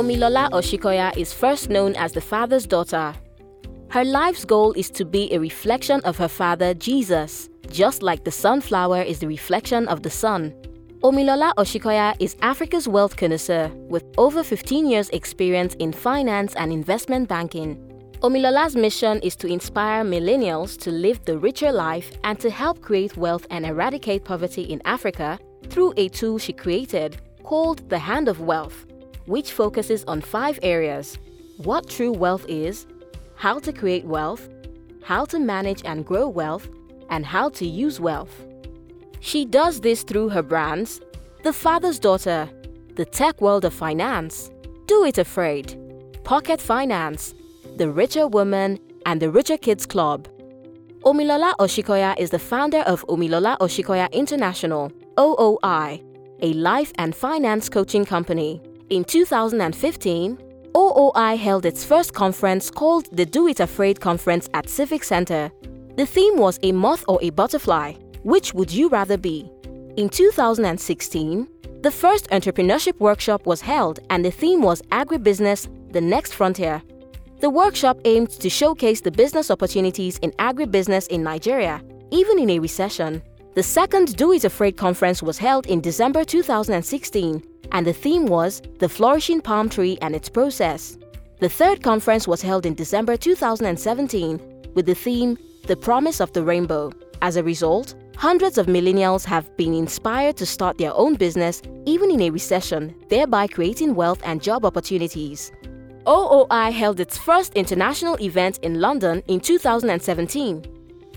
Omilola Oshikoya is first known as the father's daughter. Her life's goal is to be a reflection of her father, Jesus, just like the sunflower is the reflection of the sun. Omilola Oshikoya is Africa's wealth connoisseur with over 15 years' experience in finance and investment banking. Omilola's mission is to inspire millennials to live the richer life and to help create wealth and eradicate poverty in Africa through a tool she created called the Hand of Wealth, which focuses on five areas what true wealth is, how to create wealth, how to manage and grow wealth, and how to use wealth. She does this through her brands The Father's Daughter, The Tech World of Finance, Do It Afraid, Pocket Finance, The Richer Woman, and The Richer Kids Club. Omilola Oshikoya is the founder of Omilola Oshikoya International, OOI, a life and finance coaching company. In 2015, OOI held its first conference called the Do It Afraid Conference at Civic Center. The theme was a moth or a butterfly. Which would you rather be? In 2016, the first entrepreneurship workshop was held and the theme was Agribusiness, the Next Frontier. The workshop aimed to showcase the business opportunities in agribusiness in Nigeria, even in a recession. The second Do It Afraid conference was held in December 2016 and the theme was The Flourishing Palm Tree and Its Process. The third conference was held in December 2017 with the theme The Promise of the Rainbow. As a result, hundreds of millennials have been inspired to start their own business even in a recession, thereby creating wealth and job opportunities. OOI held its first international event in London in 2017.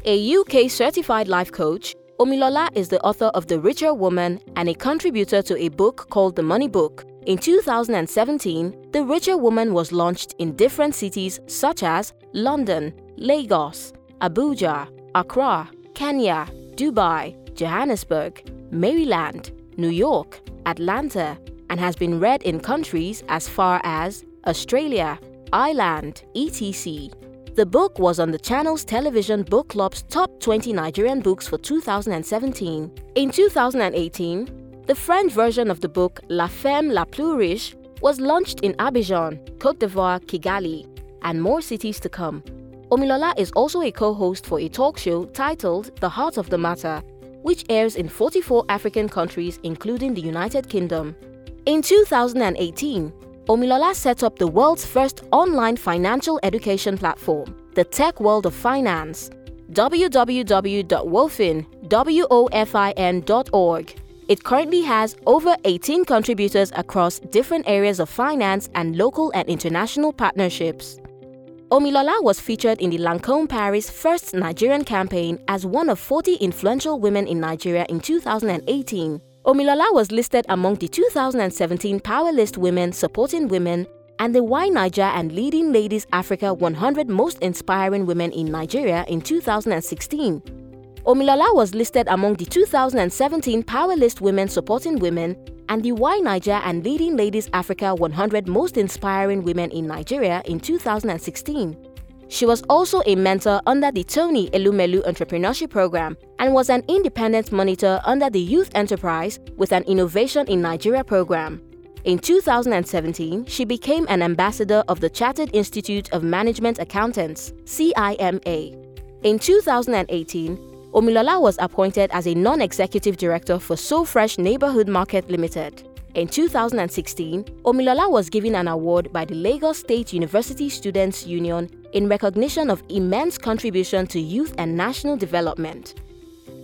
A UK certified life coach, Omilola is the author of The Richer Woman and a contributor to a book called The Money Book. In 2017, The Richer Woman was launched in different cities such as London, Lagos, Abuja, Accra, Kenya, Dubai, Johannesburg, Maryland, New York, Atlanta, and has been read in countries as far as Australia, Ireland, etc. The book was on the Channels Television book club's top 20 Nigerian books for 2017. In 2018, the French version of the book La Femme la plus riche was launched in Abidjan, Cote d'Ivoire, Kigali, and more cities to come. Omilola is also a co-host for a talk show titled The Heart of the Matter, which airs in 44 African countries including the United Kingdom. In 2018, Omilola set up the world's first online financial education platform, the Tech World of Finance, www.wofin.org. It currently has over 18 contributors across different areas of finance and local and international partnerships. Omilola was featured in the Lancome Paris First Nigerian campaign as one of 40 influential women in Nigeria in 2018. Omilola was listed among the 2017 Power List Women Supporting Women and the YNaija and Leading Ladies Africa 100 Most Inspiring Women in Nigeria in 2016. Omilola was listed among the 2017 Power List Women Supporting Women and the YNaija and Leading Ladies Africa 100 Most Inspiring Women in Nigeria in 2016. She was also a mentor under the Tony Elumelu Entrepreneurship Program and was an independent monitor under the Youth Enterprise with an Innovation in Nigeria program. In 2017, she became an ambassador of the Chartered Institute of Management Accountants, CIMA. In 2018, Omilola was appointed as a non-executive director for So Fresh Neighborhood Market Limited. In 2016, Omilola was given an award by the Lagos State University Students Union in recognition of immense contribution to youth and national development.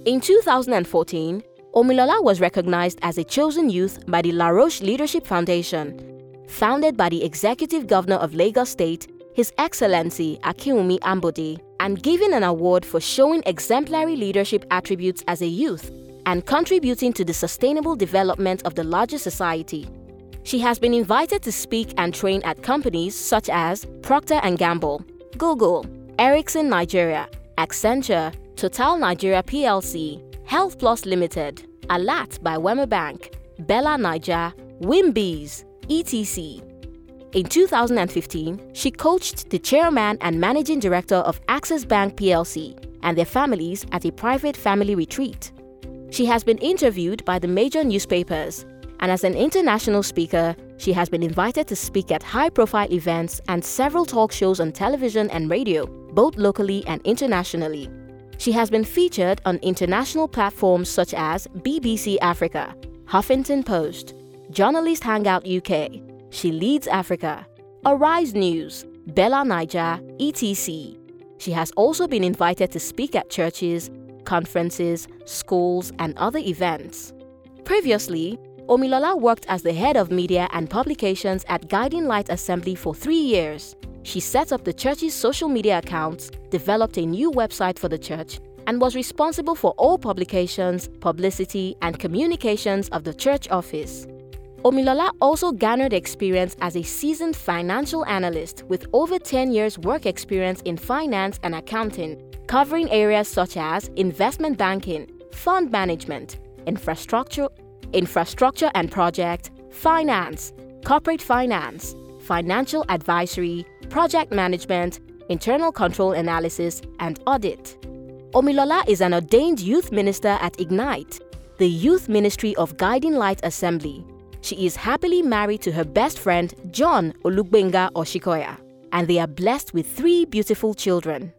In 2014, Omilola was recognized as a chosen youth by the La Roche Leadership Foundation. Founded by the Executive Governor of Lagos State, His Excellency Akinwunmi Ambode, and given an award for showing exemplary leadership attributes as a youth and contributing to the sustainable development of the larger society. She has been invited to speak and train at companies such as Procter & Gamble, Google, Ericsson Nigeria, Accenture, Total Nigeria PLC, Health Plus Limited, Alat by Wema Bank, Bella Niger, WIMBIZ, etc. In 2015, she coached the chairman and managing director of Access Bank PLC and their families at a private family retreat. She has been interviewed by the major newspapers And as an international speaker, she has been invited to speak at high profile events and several talk shows on television and radio, both locally and internationally. She has been featured on international platforms such as BBC Africa, Huffington Post, Journalist Hangout UK, She Leads Africa, Arise News, BellaNaija, etc. She has also been invited to speak at churches, conferences, schools, and other events. Previously, Omilola worked as the head of media and publications at Guiding Light Assembly for three years. She set up the church's social media accounts, developed a new website for the church, and was responsible for all publications, publicity, and communications of the church office. Omilola also garnered experience as a seasoned financial analyst with over 10 years' work experience in finance and accounting, covering areas such as investment banking, fund management, infrastructure, infrastructure and project, finance, corporate finance, financial advisory, project management, internal control analysis, and audit. Omilola is an ordained youth minister at Ignite, the youth ministry of Guiding Light Assembly. She is happily married to her best friend, John Olugbenga Oshikoya, and they are blessed with three beautiful children.